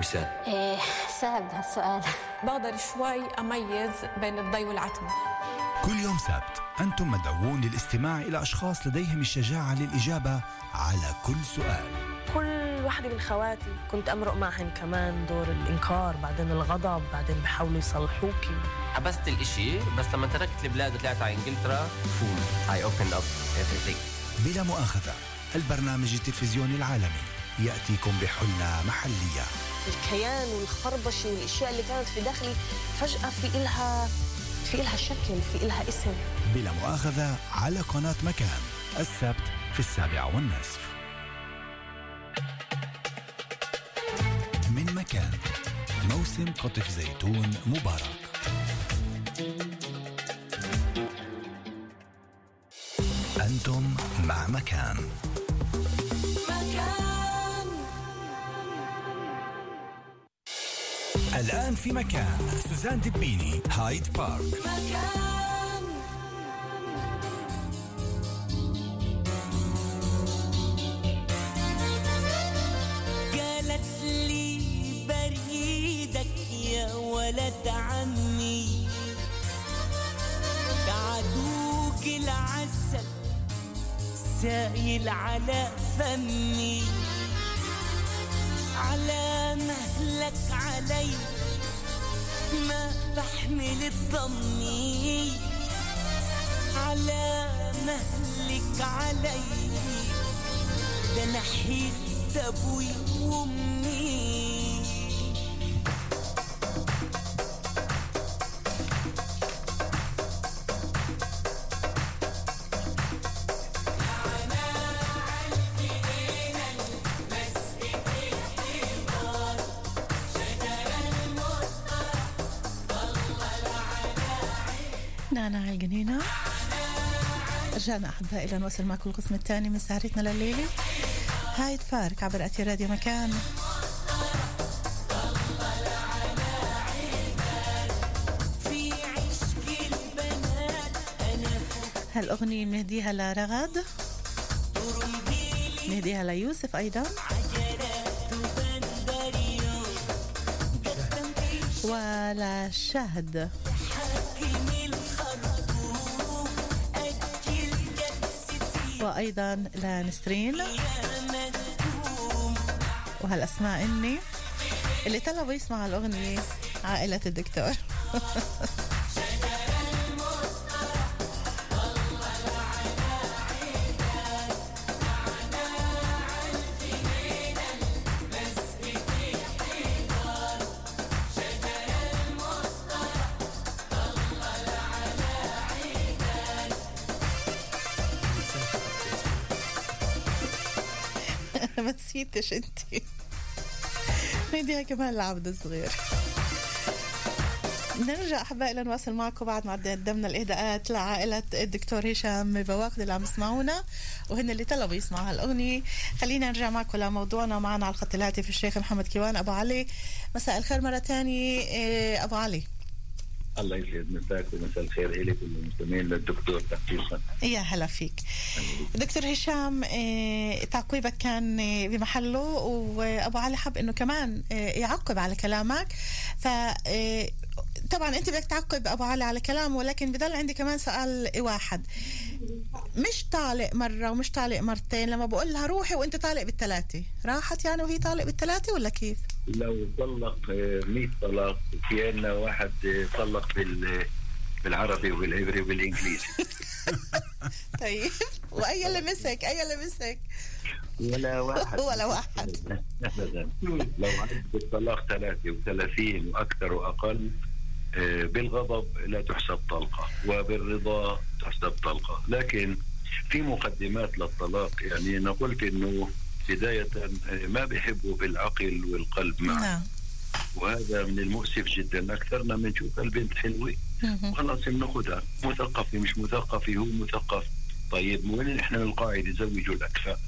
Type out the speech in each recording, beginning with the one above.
مثال إيه صعب هالسؤال. بقدر شوي أميز بين الضي والعتمة. كل يوم سبت أنتم مدعوون للاستماع إلى أشخاص لديهم الشجاعة للإجابة على كل سؤال. كل واحدة من خواتي كنت أمرق معهن كمان دور الإنكار بعدين الغضب بعدين بحاولوا يصلحوكي. حبست الإشي بس لما تركت البلاد وطلعت على إنجلترا full I open up everything. بلا مؤاخذة البرنامج التلفزيوني العالمي يأتيكم بحلة محلية. الكيان والخربشة والأشياء اللي كانت في داخلي فجأة في إلها في إلها شكل في إلها اسم. بلا مؤاخذة على قناة مكان السبت في السابعة والنصف. من مكان موسم قطف زيتون مبارك. أنتم مع مكان. الآن في مكان سوزان دبيني هايد بارك. قالت لي بريدك يا ولد عمي. بعدوك العسل سايل على فمي. على مهلك علي ما بحمل الضمي على مهلك علي. ده نحيت أبوي وأمي. رجعنا أحبائي إلى نواصل معكم القسم الثاني من سهرتنا لليلة. هايد بارك عبر أثير راديو مكان. هالأغنية بنهديها لرغد. بنهديها ليوسف أيضا. عجلات وبندريو وأيضا لنسرين وهالأسماء إني اللي طلبوا يسمعوا الأغنية عائلة الدكتور. ما نسيتش انت. نهديها كمان العبد الصغير. نرجع أحبائي لنواصل معكم بعد ما قدمنا الإهداءات لعائلة الدكتور هشام بواخد اللي عم يسمعونا وهن اللي طلبوا يسمعوا هالأغنية. خلينا نرجع معكم لموضوعنا. معنا على الخط الهاتف الشيخ محمد كيوان أبو علي. مساء الخير مرة ثانية إيه، أبو علي. الله يسعد مساك ومساء الخير إليك والمستمعين للدكتور تحقيقا يا هلا فيك. دكتور هشام إيه، تعقيبك كان إيه، بمحله وأبو علي حب إنه كمان إيه، يعقب على كلامك. ف طبعا أنت بدك تعقب أبو علي على كلامه ولكن بضل عندي كمان سؤال واحد. مش طالق مرة ومش طالق مرتين لما بقول لها روحي وأنت طالق بالثلاثه راحت يعني وهي طالق بالثلاثه ولا كيف؟ لو طلق آه، 100 طلاق في عندنا واحد آه، طلق بال بالعربي وبالعبري وبالإنجليزي. طيب وأي اللي مسك أي اللي مسك ولا واحد. ولا واحد. ابدا. لو عد بالطلاق 33 وأكثر وأقل آه، بالغضب لا تحسب طلقة وبالرضا تحسب طلقة. لكن في مقدمات للطلاق يعني أنا قلت إنه بداية آه، ما بيحبوا بالعقل والقلب معا نعم. وهذا من المؤسف جدا. أكثرنا بنشوف البنت حلوة. مهم. خلاص بناخذها مثقفة مش مثقفة هو مثقف. طيب وين إحنا من القاعدة؟ زوجوا الأكفاء.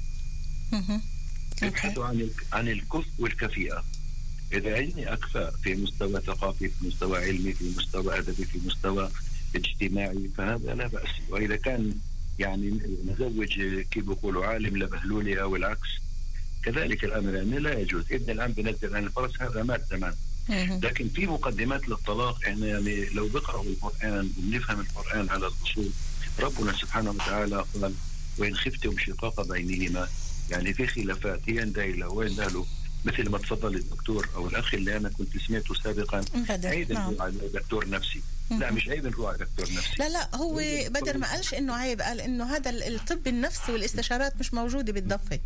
مهم. أوكي. يبحثوا عن عن الكفء والكفيئة. إذا عندي أكفاء في مستوى ثقافي في مستوى علمي في مستوى أدبي في مستوى اجتماعي فهذا لا بأس. وإذا كان يعني نزوج كيف بيقولوا عالم لبهلولي أو العكس كذلك الامر يعني لا يجوز. ابن الآن بنزل عن الفرس هذا مات زمان. لكن في مقدمات للطلاق إحنا يعني لو بقرأوا القرآن وبنفهم القرآن على الأصول ربنا سبحانه وتعالى قال وإن خفتم شقاق بينهما. يعني في خلافات هي له وين له مثل ما تفضل الدكتور أو الأخ اللي أنا كنت سمعته سابقا عيب نعم. دكتور نفسي. لا مش عيب على دكتور نفسي لا لا هو بدر ما قالش إنه عيب قال إنه هذا الطب النفسي والاستشارات مش موجودة بالضفة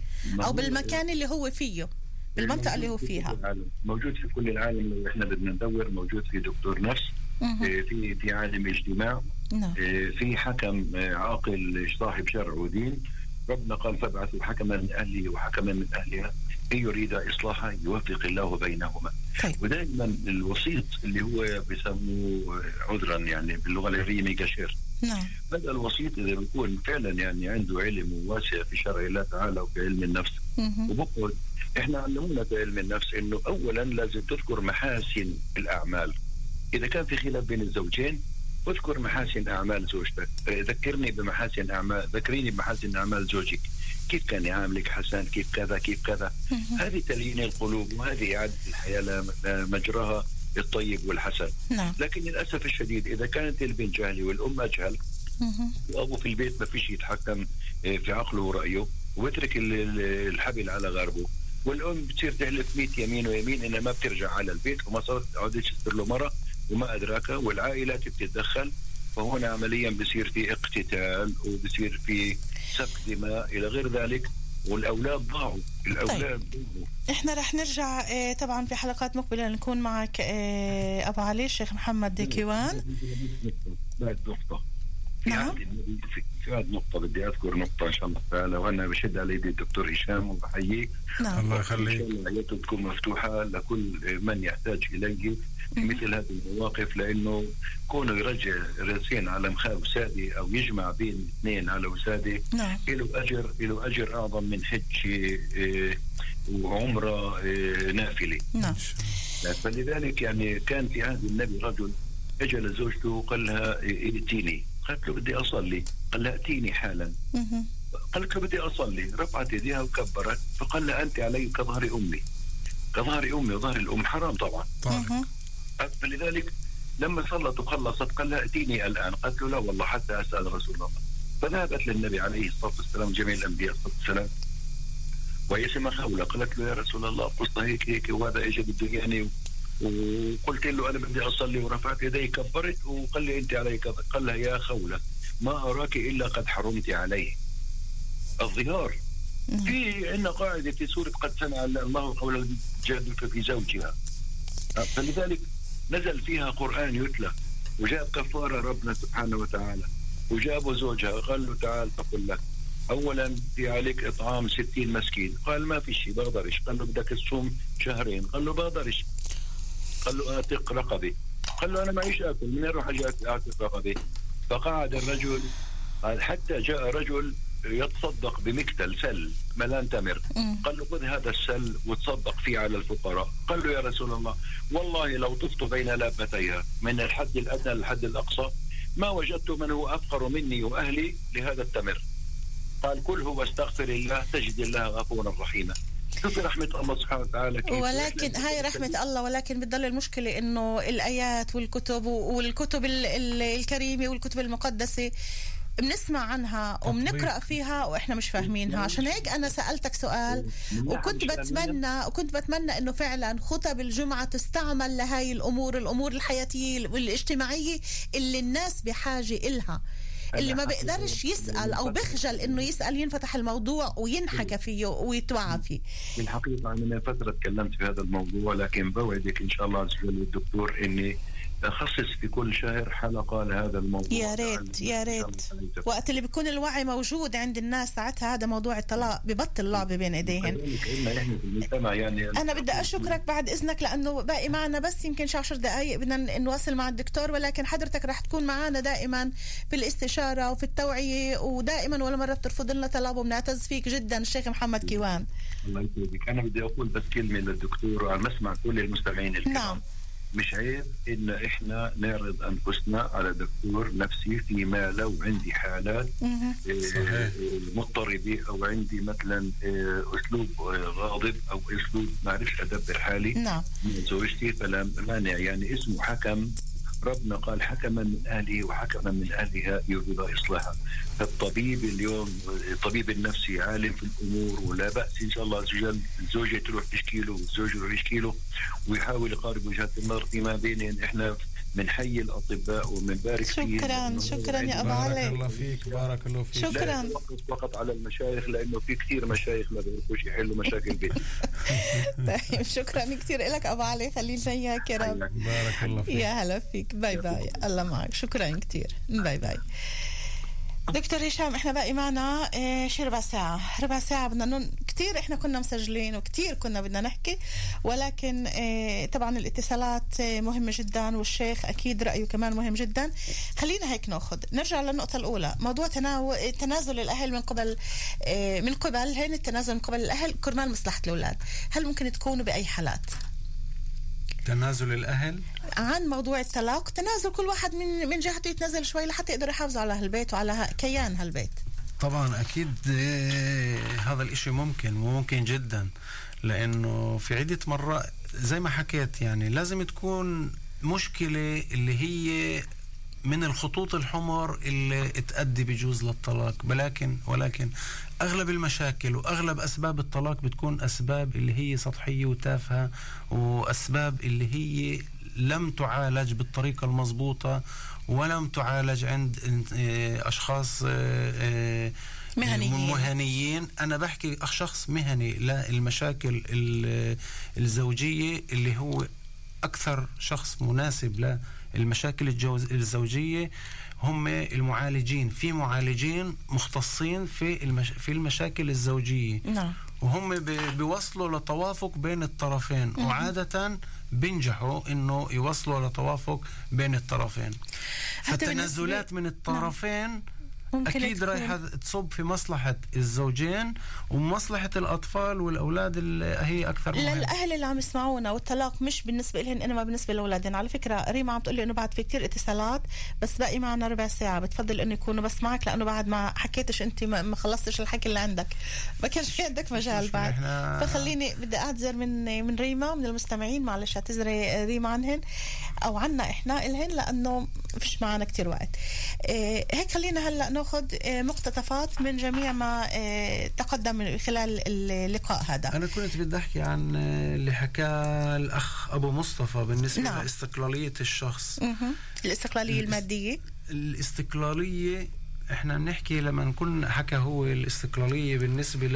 أو بالمكان اللي هو فيه بالمنطقة اللي هو فيها. موجود في كل العالم. لو إحنا بدنا ندور. موجود في دكتور نفس. إيه، في في عالم اجتماع. نعم. إيه، في حكم آه، عاقل صاحب شرع ودين. ربنا قال فابعثوا حكما من اهله وحكما من أهلها. ان يريد إصلاحا يوفق الله بينهما. طيب. ودائما الوسيط اللي هو بيسموه عذرا يعني باللغة العربية ميجاشير. نعم. هذا الوسيط إذا بيكون فعلا يعني عنده علم واسع في شرع الله تعالى وفي علم النفس. وبقعد إحنا علمونا في علم النفس إنه اولا لازم تذكر محاسن الأعمال. إذا كان في خلاف بين الزوجين اذكر محاسن أعمال زوجتك. ذكرني بمحاسن أعمال ذكريني بمحاسن أعمال زوجك. كيف كان يعاملك حسن كيف كذا؟ كيف كذا؟ هذه تليين القلوب وهذه إعادة الحياة ل- لمجراها الطيب والحسن. نعم. لكن للأسف الشديد إذا كانت البنت جاهلة والأم أجهل مهم. وأبو في البيت ما فيش يتحكم آه، في عقله ورأيه ال- الحبل على غربه والأم بتصير تحلف 100 يمين ويمين إنها ما بترجع على البيت وما صارت عودتش تصير له مرة وما أدراك والعائلات بتتدخل فهون عمليا بصير في اقتتال وبصير في سفك دماء إلى غير ذلك والأولاد ضاعوا الأولاد ضاعوا. إحنا رح نرجع آه طبعا في حلقات مقبلة نكون معك آه أبو علي الشيخ محمد كيوان بعد نقطة. في نعم. عندي في في بعد نقطة بدي أذكر نقطة إن شاء الله تعالى وأنا بشد على يدي الدكتور هشام وبحييه. نعم. الله إن يخليك شاء الله حياته تكون مفتوحة لكل من يحتاج إليه. مثل هذه المواقف لأنه كونه يرجع راسين على مخاء وسادة أو يجمع بين اثنين على وسادة نعم. له أجر له أجر أعظم من حج آه، وعمرة آه، نافلة. نعم. فلذلك يعني كان في عهد النبي رجل اجى لزوجته وقال لها ائتيني. قالت له بدي أصلي. قال لها أتيني حالا. قالت له بدي أصلي. رفعت يديها وكبرت فقال لها أنت علي كظهر أمي. كظهر أمي وظهر الأم حرام طبعا. طارق مهم. فلذلك لما صلت وخلصت قال لها أتيني الآن. قالت له لا والله حتى أسأل رسول الله. فذهبت للنبي عليه الصلاة والسلام جميع الأنبياء الصلاة والسلام. وهي اسمها خولة. قالت له يا رسول الله قصة هيك هيك وهذا اجى بده يعني. وقلت له أنا بدي أصلي ورفعت يدي كبرت وقال لي أنت علي كذا قال لها يا خولة ما أراك إلا قد حرمت عليه. الظهار. في عندنا قاعدة في سورة قد سمع الله قول الجادل في زوجها. فلذلك نزل فيها قرآن يتلى وجاب كفارة ربنا سبحانه وتعالى وجابوا زوجها قال له تعال تقول لك أولا في عليك إطعام ستين مسكين. قال ما في شيء بقدرش قال له بدك تصوم شهرين. قال له بقدرش قال له آتق رقبة قال له أنا معيش آكل من أروح أجي آتق رقبة فقعد الرجل قال حتى جاء رجل يتصدق بمكتل سل ملان تمر. قال له خذ هذا السل وتصدق فيه على الفقراء. قال له يا رسول الله والله لو طفت بين لابتيها من الحد الأدنى للحد الأقصى ما وجدت من هو أفقر مني وأهلي لهذا التمر. قال كله واستغفر الله تجد الله غفورا رحيما. شوفي رحمة الله سبحانه وتعالى كيف ولكن هاي رحمة الله ولكن بتضل المشكلة إنه الآيات والكتب والكتب ال- ال- الكريمة والكتب المقدسة بنسمع عنها وبنقرأ فيها وإحنا مش فاهمينها. عشان هيك أنا سألتك سؤال وكنت بتمنى وكنت بتمنى إنه فعلا خطب الجمعة تستعمل لهاي الأمور الأمور الحياتية والاجتماعية اللي الناس بحاجة إلها اللي ما بيقدرش يسأل أو بخجل إنه يسأل ينفتح الموضوع وينحكى فيه ويتوعى فيه. في الحقيقة أنا من فترة تكلمت في هذا الموضوع لكن بوعدك إن شاء الله الدكتور إني أخصص في كل شهر حلقة لهذا الموضوع. يا ريت يا ريت. وقت اللي بيكون الوعي موجود عند الناس ساعتها هذا موضوع الطلاق ببطل لعبه بين إيديهن. يعني أنا بدي أشكرك بعد إذنك لأنه باقي معنا بس يمكن شي 10 دقائق بدنا نواصل مع الدكتور ولكن حضرتك رح تكون معنا دائما في الاستشارة وفي التوعية ودائما ولا مرة بترفض لنا طلب وبنعتز فيك جدا الشيخ محمد كيوان. الله يسعدك. أنا بدي أقول بس كلمة للدكتور وعلى مسمع كل المستمعين الكرام. نعم. مش عيب إن إحنا نعرض أنفسنا على دكتور نفسي فيما لو عندي حالات. آه، مضطربة أو عندي مثلا آه، أسلوب آه، غاضب أو أسلوب ما أعرفش أدبر حالي. نعم. زوجتي فلا مانع. يعني اسمه حكم ربنا قال حكما من أهله وحكما من أهلها يريد اصلاحها فالطبيب اليوم الطبيب النفسي عالم في الأمور ولا بأس إن شاء الله عز وجل الزوجه تروح تشكي له والزوج يروح يشكي له ويحاول يقارب وجهات النظر فيما بينهم. إحنا بنحيي الأطباء وبنبارك فيهم شكرا شكرا يا أبو بارك. علي. الله فيك بارك الله فيك. شكراً. فقط على المشايخ لأنه في كثير مشايخ ما بيعرفوش يحلوا مشاكل بيتهم طيب شكرا كثير لك أبو علي. خلينا اياك يا رب بارك الله فيك. يا هلا فيك. bye bye. الله معك. شكرا كثير. bye bye. دكتور هشام إحنا باقي معنا آه شي ربع ساعة. ربع ساعة بدنا نن... كتير إحنا كنا مسجلين وكتير كنا بدنا نحكي ولكن آه طبعا الاتصالات آه مهمة جدا والشيخ أكيد رأيه كمان مهم جدا. خلينا هيك ناخذ نرجع للنقطة الأولى. موضوع تناو... تنازل الأهل من قبل من قبل هين التنازل من قبل الأهل كرمال مصلحة الأولاد. هل ممكن تكونوا بأي حالات؟ تنازل الأهل؟ عن موضوع الطلاق تنازل كل واحد من من جهته يتنازل شوي لحتى يقدر يحافظ على هالبيت وعلى كيان هالبيت. طبعا أكيد آه، هذا الإشي ممكن وممكن جدا لأنه في عدة مرات زي ما حكيت يعني لازم تكون مشكلة اللي هي من الخطوط الحمر اللي تؤدي بجوز للطلاق ولكن ولكن أغلب المشاكل وأغلب أسباب الطلاق بتكون أسباب اللي هي سطحية وتافهة وأسباب اللي هي لم تعالج بالطريقة المضبوطة ولم تعالج عند أشخاص آه، آه، مهنيين. مهنيين أنا بحكي شخص مهني للمشاكل ال- الزوجية اللي هو أكثر شخص مناسب للمشاكل الجوز الزوجية هم المعالجين. في معالجين مختصين في المش... في المشاكل الزوجية. نعم. وهم بي- بيوصلوا لتوافق بين الطرفين. وعادة بينجحوا إنه يوصلوا لتوافق بين الطرفين. فالتنازلات من الطرفين ممكن أكيد رايحه تصب في مصلحة الزوجين ومصلحة الأطفال والأولاد اللي هي أكثر مهمه للأهل اللي عم يسمعونا والطلاق مش بالنسبة لهم إنما بالنسبة لاولادهم على فكرة ريما عم تقول لي إنه بعد في كتير اتصالات بس باقي معنا ربع ساعة. بتفضل إنه يكونوا بس معك لأنه بعد ما حكيتش أنت ما خلصتش الحكي اللي عندك. ما كانش في عندك مجال بعد. فخليني بدي أعتذر من من ريما من المستمعين. معلش اعتذري ريما عنهن أو عنا إحنا إلهن لأنه فيش معنا كتير وقت. آه، هيك خلينا هلأ ناخذ آه، مقتطفات من جميع ما آه، تقدم خلال اللقاء هذا أنا كنت بدي أحكي عن اللي حكاه الأخ أبو مصطفى بالنسبة نعم. لاستقلالية الشخص. الاستقلالية المادية الاستقلالية إحنا بنحكي لما نكون حكى هو الاستقلالية بالنسبة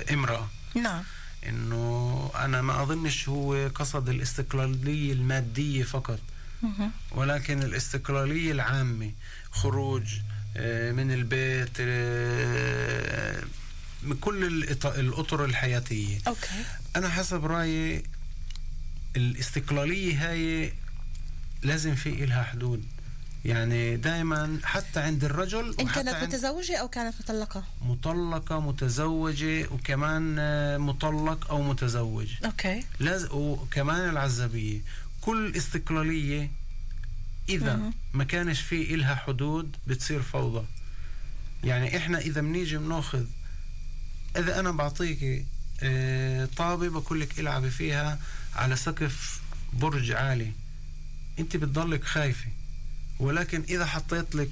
للامراه نعم إنه أنا ما أظنش هو قصد الاستقلالية المادية فقط. ولكن الاستقلالية العامة خروج آه، من البيت آه، من كل الأطر الحياتية. okay. أنا حسب رأيي الاستقلالية هاي لازم في إلها حدود. يعني دائما حتى عند الرجل إن وحتى كانت عند متزوجة أو كانت مطلقة؟ مطلقة متزوجة وكمان آه، مطلق أو متزوج. okay. لازم وكمان العزبية. كل استقلالية إذا. ما كانش في إلها حدود بتصير فوضى. يعني إحنا إذا بنيجي بناخذ إذا أنا بعطيكي آه، طابة بقول لك العبي فيها على سقف برج عالي. أنت بتضلك خايفة. ولكن إذا حطيت لك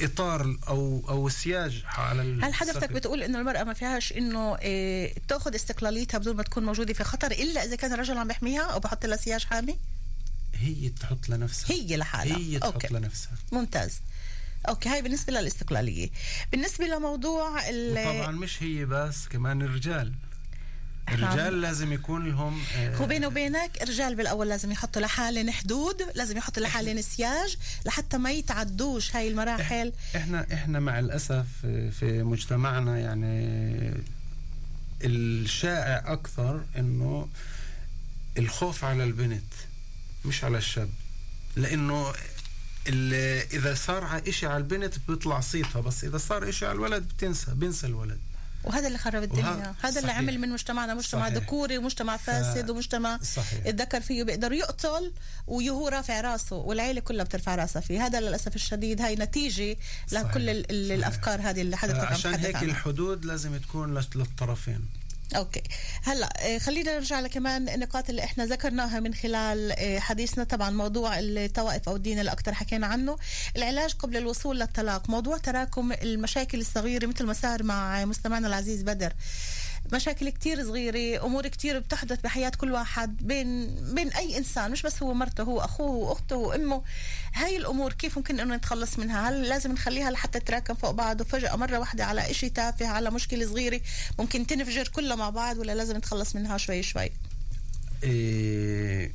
إطار أو أو سياج على هل حضرتك بتقول إنه المرأة ما فيهاش إنه إيه تأخذ استقلاليتها بدون ما تكون موجودة في خطر إلا إذا كان الرجل عم يحميها أو بحط لها سياج حامي؟ هي تحط لنفسها. هي لحالها. هي تحط okay. لنفسها. ممتاز. okay هاي بالنسبة للاستقلالية. بالنسبة لموضوع ال- وطبعا مش هي بس كمان الرجال. الرجال لازم يكون لهم آه، هو بيني وبينك الرجال بالأول لازم يحطوا لحالهم حدود لازم يحطوا لحالهم سياج لحتى ما يتعدوش هاي المراحل. إحنا إحنا مع الأسف في مجتمعنا يعني الشائع أكثر إنه الخوف على البنت. مش على الشاب لأنه إذا صار إشي على البنت بيطلع صيتها بس إذا صار إشي على الولد بتنسى بينسى الولد وهذا اللي خرب الدنيا وه- هذا اللي صحيح. عمل من مجتمعنا مجتمع صحيح. ذكوري ومجتمع فاسد ومجتمع صحيح. الذكر فيه بيقدر يقتل ويهو رافع راسه والعيلة كلها بترفع راسها فيه هذا للأسف الشديد هاي صحيح. لكل ال- ال- الافكار هذه اللي حضرتك عم عشان هيك عنها الحدود لازم تكون لل- للطرفين أوكي. هلأ آه، خلينا نرجع لكمان النقاط اللي إحنا ذكرناها من خلال آه، حديثنا. طبعا موضوع الطوائف أو الدين اللي أكثر حكينا عنه. العلاج قبل الوصول للطلاق موضوع تراكم المشاكل الصغيرة مثل ما صار مع مستمعنا العزيز بدر. مشاكل كتير صغيرة أمور كتير بتحدث بحياة كل واحد بين بين أي إنسان مش بس هو مرته هو أخوه وأخته وأمه هاي الأمور كيف ممكن إنه نتخلص منها؟ هل لازم نخليها لحتى تتراكم فوق بعض وفجأة مرة واحدة على إشي تافه على مشكلة صغيرة ممكن تنفجر كلها مع بعض ولا لازم نتخلص منها شوي شوي؟ إيه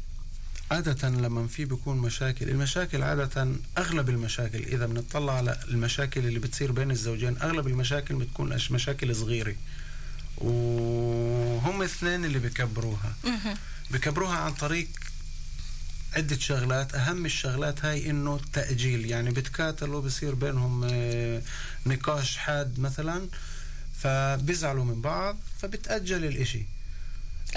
عادة لما في بيكون مشاكل المشاكل عادة أغلب المشاكل إذا بنطلع على المشاكل اللي بتصير بين الزوجين أغلب المشاكل بتكون مشاكل صغيرة. وهم اثنين اللي بكبروها بكبروها عن طريق عدة شغلات. أهم الشغلات هاي إنه التأجيل. يعني بتكاتلوا بصير بينهم آه، نقاش حاد مثلا فبيزعلوا من بعض فبتأجل الإشي.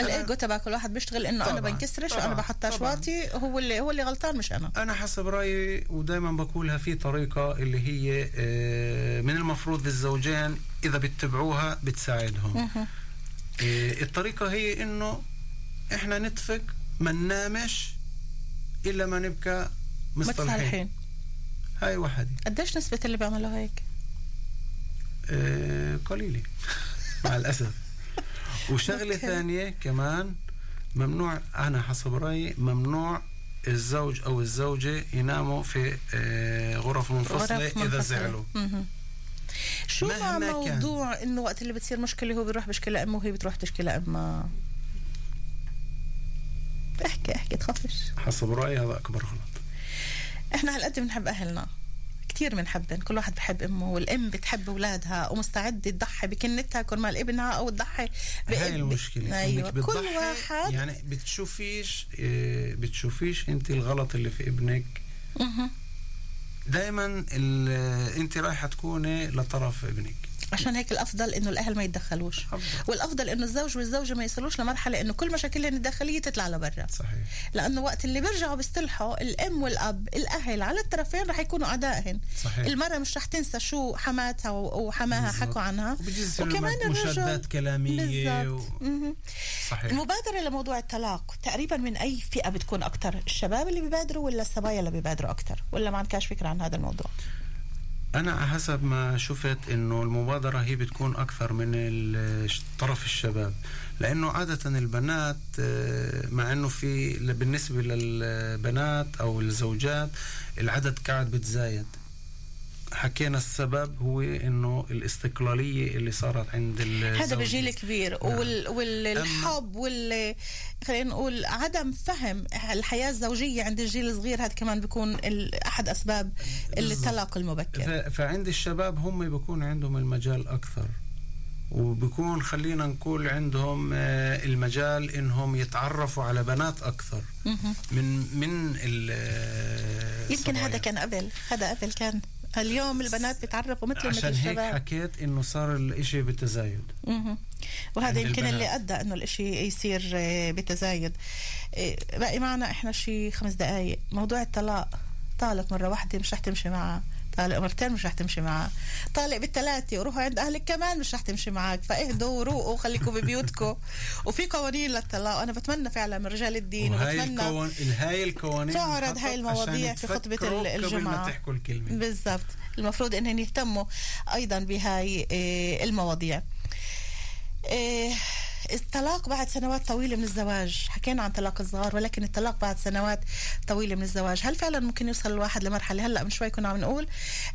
الايجو تبع كل واحد بيشتغل إنه أنا بنكسرش وأنا بحط. اشواطي هو اللي هو اللي غلطان مش أنا. أنا حسب رأيي ودائما بقولها في طريقة اللي هي آه، من المفروض الزوجين إذا بتبعوها بتساعدهم. آه، الطريقة هي إنه إحنا نتفق ما ننامش إلا ما نبقى مصطلحين. متصالحين. هاي واحدة. قديش نسبة اللي بيعملوا هيك؟ آه، قليلة. مع الأسف. وشغلة أوكي. ثانية كمان ممنوع أنا حسب رأيي ممنوع الزوج أو الزوجة يناموا في آه، غرف منفصلة غرف إذا منفصلة. زعلوا مهم. شو مع مهما كان. موضوع إنه وقت اللي بتصير مشكلة هو بيروح بيشكي لامه وهي بتروح تشكي لامها احكي احكي تخافش حسب رأيي هذا أكبر غلط إحنا هالقد بنحب أهلنا كثير بنحبهم كل واحد بحب أمه والأم بتحب أولادها ومستعدة تضحي بكنتها كرمال ابنها أو تضحي. هاي المشكلة أيوه إنك كل واحد يعني بتشوفيش آه، بتشوفيش أنت الغلط اللي في ابنك. دائما أنت رايحة تكوني لطرف ابنك. عشان هيك الأفضل إنه الأهل ما يتدخلوش. والأفضل إنه الزوج والزوجة ما يصلوش لمرحلة إنه كل مشاكلهم الداخلية تطلع لبرا. صحيح. لأنه وقت اللي بيرجعوا بيصطلحوا الأم والأب الأهل على الطرفين رح يكونوا أعدائهن. صحيح. المرأة مش رح تنسى شو حماتها وحماها. حكوا عنها. وكمان الرجل. بالضبط. و... صحيح. المبادرة لموضوع الطلاق تقريبا من أي فئة بتكون أكتر؟ الشباب اللي بيبادروا ولا الصبايا اللي بيبادروا أكتر؟ ولا ما عندكاش فكرة عن هذا الموضوع؟ على حسب ما شفت إنه المبادرة هي بتكون أكثر من طرف الشباب لأنه عادة البنات آه، مع إنه في بالنسبة للبنات أو الزوجات العدد قاعد بتزايد. حكينا السبب هو إنه الاستقلالية اللي صارت عند هذا بجيل كبير. نعم. وال... والحب وال خلينا نقول عدم فهم الحياة الزوجية عند الجيل الصغير هذا كمان بيكون ال... أحد أسباب الطلاق المبكر. ف- فعند الشباب هم بيكون عندهم المجال أكثر. وبيكون خلينا نقول عندهم آه، المجال إنهم يتعرفوا على بنات أكثر. من من ال آه، يمكن. هذا كان قبل. هذا قبل كان. اليوم البنات بيتعرفوا مثل مثل عشان هيك حكيت إنه صار الإشي بتزايد. وهذا عند يمكن البنات. اللي أدى إنه الإشي يصير آه، بتزايد. آه، باقي معنا إحنا شي خمس دقائق موضوع الطلاق طالق مرة واحدة مش رح تمشي معه طالق مرتين مش رح تمشي معه طالق بالثلاثة وروحوا عند أهلك كمان مش رح تمشي معك. فأهدوا وروقوا وخليكم ببيوتكم. وفي قوانين للطلاق وأنا بتمنى فعلا من رجال الدين وهاي وبتمنى الكون هاي القوانين تعرض هاي المواضيع في خطبة قبل الجمعة. ما تحكوا الكلمة. بالضبط. المفروض إنهم يهتموا أيضا بهاي آه، المواضيع. آه، الطلاق بعد سنوات طويلة من الزواج. حكينا عن طلاق الصغار ولكن الطلاق بعد سنوات طويلة من الزواج. هل فعلا ممكن يوصل الواحد لمرحلة؟ هلأ من شوي كنا عم نقول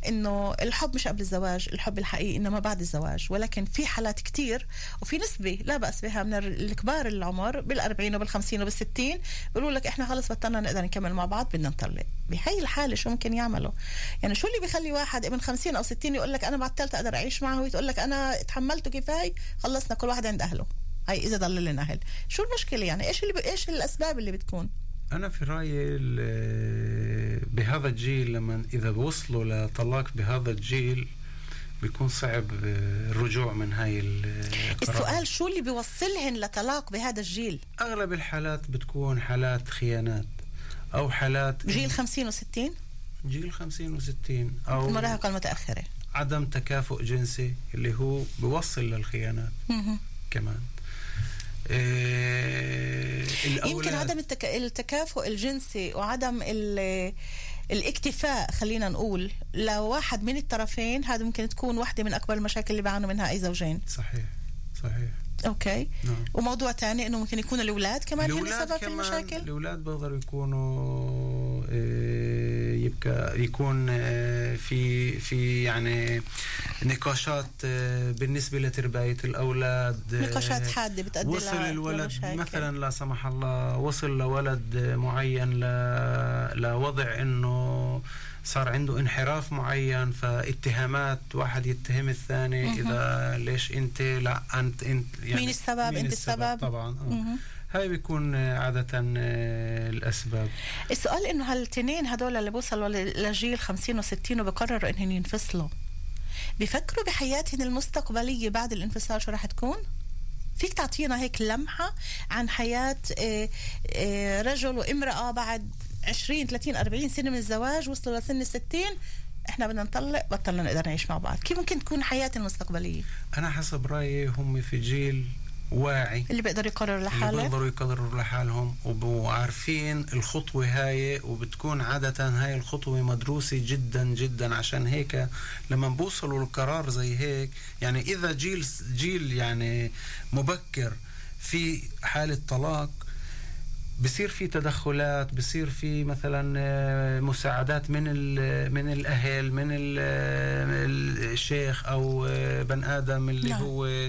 إنه الحب مش قبل الزواج الحب الحقيقي إنما بعد الزواج. ولكن في حالات كتير وفي نسبة لا بأس بها من الكبار العمر بالأربعين وبالخمسين وبالستين بيقولوا لك إحنا خلص بطلنا نقدر نكمل مع بعض بدنا نطلق. بهي الحالة شو ممكن يعملوا؟ يعني شو اللي بيخلي واحد ابن 50 أو 60 يقول لك أنا بعد أقدر أعيش معه ويقول لك أنا تحملته كفاية خلصنا كل واحد عند أهله. هاي إذا ضل لنا أهل. شو المشكلة يعني؟ إيش اللي ب... إيش الأسباب اللي بتكون؟ أنا في رأيي بهذا الجيل لما إذا بوصلوا لطلاق بهذا الجيل بيكون صعب آه، الرجوع من هاي القرار. السؤال شو اللي بيوصلهن لطلاق بهذا الجيل؟ أغلب الحالات بتكون حالات خيانات أو حالات جيل 50 و60 جيل 50 و60 أو المراهقة المتأخرة عدم تكافؤ جنسي اللي هو بيوصل للخيانات. كمان. يمكن عدم التك... التكافؤ الجنسي وعدم ال... الاكتفاء خلينا نقول لواحد من الطرفين هذا ممكن تكون واحدة من أكبر المشاكل اللي بيعانوا منها أي زوجين. صحيح صحيح. أوكي. نعم. وموضوع تاني إنه ممكن يكون الأولاد كمان هن سبب في المشاكل؟ الأولاد بيقدروا يكونوا إيه، يكون إيه، في في يعني نقاشات إيه، بالنسبة لتربية الأولاد إيه، نقاشات حادة بتأدي وصل الولد. مثلا لا سمح الله وصل لولد معين. لوضع إنه صار عنده انحراف معين فاتهامات واحد يتهم الثاني. إذا ليش أنت لا أنت أنت يعني مين السبب؟ مين أنت السبب؟ طبعا آه. هاي بيكون آه، عادة آه، الأسباب. السؤال إنه هالتنين هدول اللي بوصلوا لجيل 50 و60 وبقرروا انهم ينفصلوا بيفكروا بحياتهم المستقبلية بعد الانفصال شو رح تكون؟ فيك تعطينا هيك لمحة عن حياة آه، رجل وامرأة بعد 20 30 40 سنة من الزواج وصلوا لسن الستين. إحنا بدنا نطلق بطلنا نقدر نعيش مع بعض. كيف ممكن تكون حياتي المستقبلية؟ أنا حسب رأيي هم في جيل واعي. اللي بيقدر يقرر اللي لحاله. بيقدروا يقرروا لحالهم وعارفين الخطوة هاي وبتكون عادة هاي الخطوة مدروسة جدا جدا. عشان هيك لما بوصلوا القرار زي هيك يعني إذا جيل جيل يعني مبكر في حالة طلاق بصير في تدخلات بصير في مثلا آه، مساعدات من من الأهل من ال- الشيخ أو آه، بن آدم اللي نعم. هو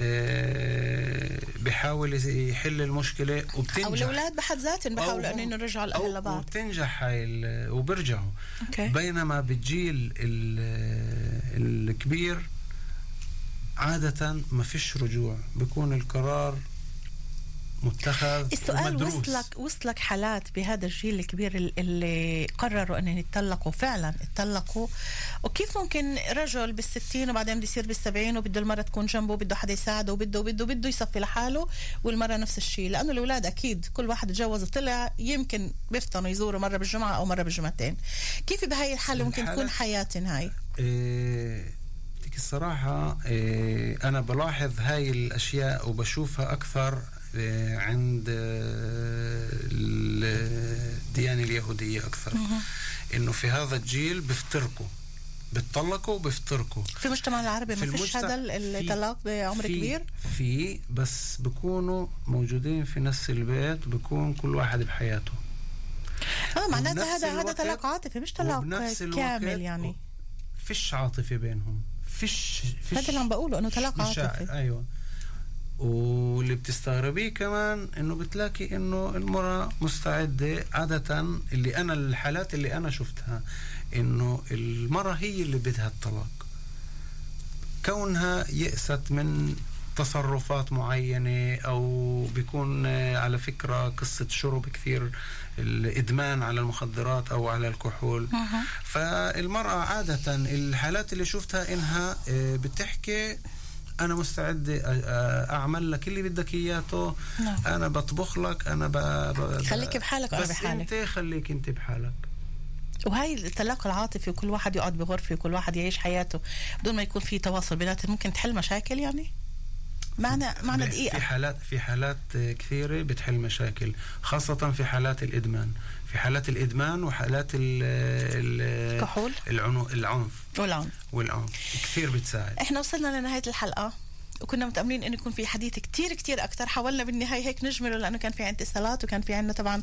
آه، بحاول يحل المشكلة وبتنجح. أو الأولاد بحد ذاتهم بحاولوا إنه يرجعوا الأهل لبعض. وبتنجح هاي وبرجعوا أوكي. بينما بالجيل ال- الكبير عادة ما فيش رجوع بيكون القرار متخذ السؤال ومدروس. وصلك وصلك حالات بهذا الجيل الكبير ال- اللي قرروا إنهم يتطلقوا فعلا اتطلقوا. وكيف ممكن رجل بالستين وبعدين بده يصير بالسبعين وبده المرة تكون جنبه وبده حدا يساعده وبده وبده وبده يصفي لحاله والمرة نفس الشيء؟ لأنه الأولاد أكيد كل واحد تجوز وطلع يمكن بيفطنوا يزوروا مرة بالجمعة أو مرة بالجمعتين. كيف بهاي الحالة ممكن تكون حياتهم هاي؟ إيه، الصراحة إيه، أنا بلاحظ هاي الأشياء وبشوفها أكثر عند آه، الديانة اليهودية أكثر. إنه في هذا الجيل بيفترقوا بتطلقوا وبيفترقوا. في المجتمع العربي في ما فيش هذا الطلاق بعمر في- كبير؟ في بس بكونوا موجودين في نفس البيت بكون كل واحد بحياته. آه معناتها هذا هذا طلاق عاطفي مش طلاق كامل يعني. فيش عاطفة بينهم. فيش فيش هذا اللي عم بقوله إنه طلاق عاطفي. أيوه. واللي بتستغربيه كمان إنه بتلاقي إنه المرأة مستعدة عادة اللي أنا الحالات اللي أنا شفتها إنه المرأة هي اللي بدها الطلاق كونها يأست من تصرفات معينة أو بيكون على فكرة قصة شرب كثير الإدمان على المخدرات أو على الكحول. فالمرأة عادة الحالات اللي شفتها إنها آه، بتحكي أنا مستعد أعمل لك اللي بدك إياته نعم. أنا بطبخ لك أنا ب... ب... خليك بحالك بس بحالك. أنت خليك أنت بحالك وهي الطلاق العاطفي وكل واحد يقعد بغرفة وكل واحد يعيش حياته بدون ما يكون في تواصل بيناتهم ممكن تحل مشاكل يعني معنى معنى في دقيقة. حالات في حالات كثيرة بتحل مشاكل خاصة في حالات الإدمان. في حالات الإدمان وحالات ال ال كحول. العنو العنف. والعنف. والعنف. كثير بتساعد. إحنا وصلنا لنهاية الحلقة. وكنا متأملين إنه يكون في حديث كتير كتير أكثر حاولنا بالنهاية هيك نجمله لأنه كان في عندي اتصالات وكان في عندنا طبعا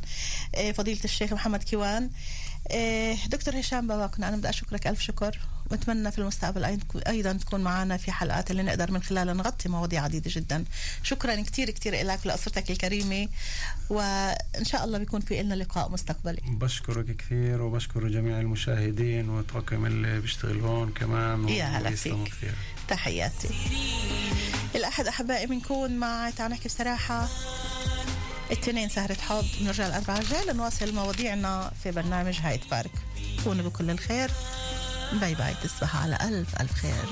آه، فضيلة الشيخ محمد كيوان. دكتور هشام بواقنا أنا بدي أشكرك ألف شكر. وأتمنى في المستقبل أيضاً- أيضا تكون معنا في حلقات اللي نقدر من خلالها نغطي مواضيع عديدة جدا. شكرا كتير كتير لك ولاسرتك الكريمة وإن شاء الله بيكون في لنا لقاء مستقبلي. بشكرك كثير وبشكر جميع المشاهدين والطاقم اللي بيشتغل هون كمان يا هلا فيك. كثير. تحياتي. الأحد أحبائي بنكون مع تعال نحكي بصراحة. الاثنين سهرة حب بنرجع الأربعاء الجاي لنواصل مواضيعنا في برنامج هايد بارك. كونوا بكل الخير. bye bye. تصبحوا على ألف ألف خير.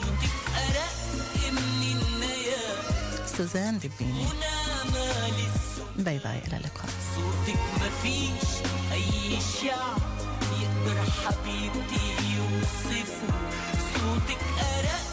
سوزان دبيني bye bye. إلى اللقاء. صوتك مفيش أي شعب يقدر حبيبتي يوصفه. صوتك أرق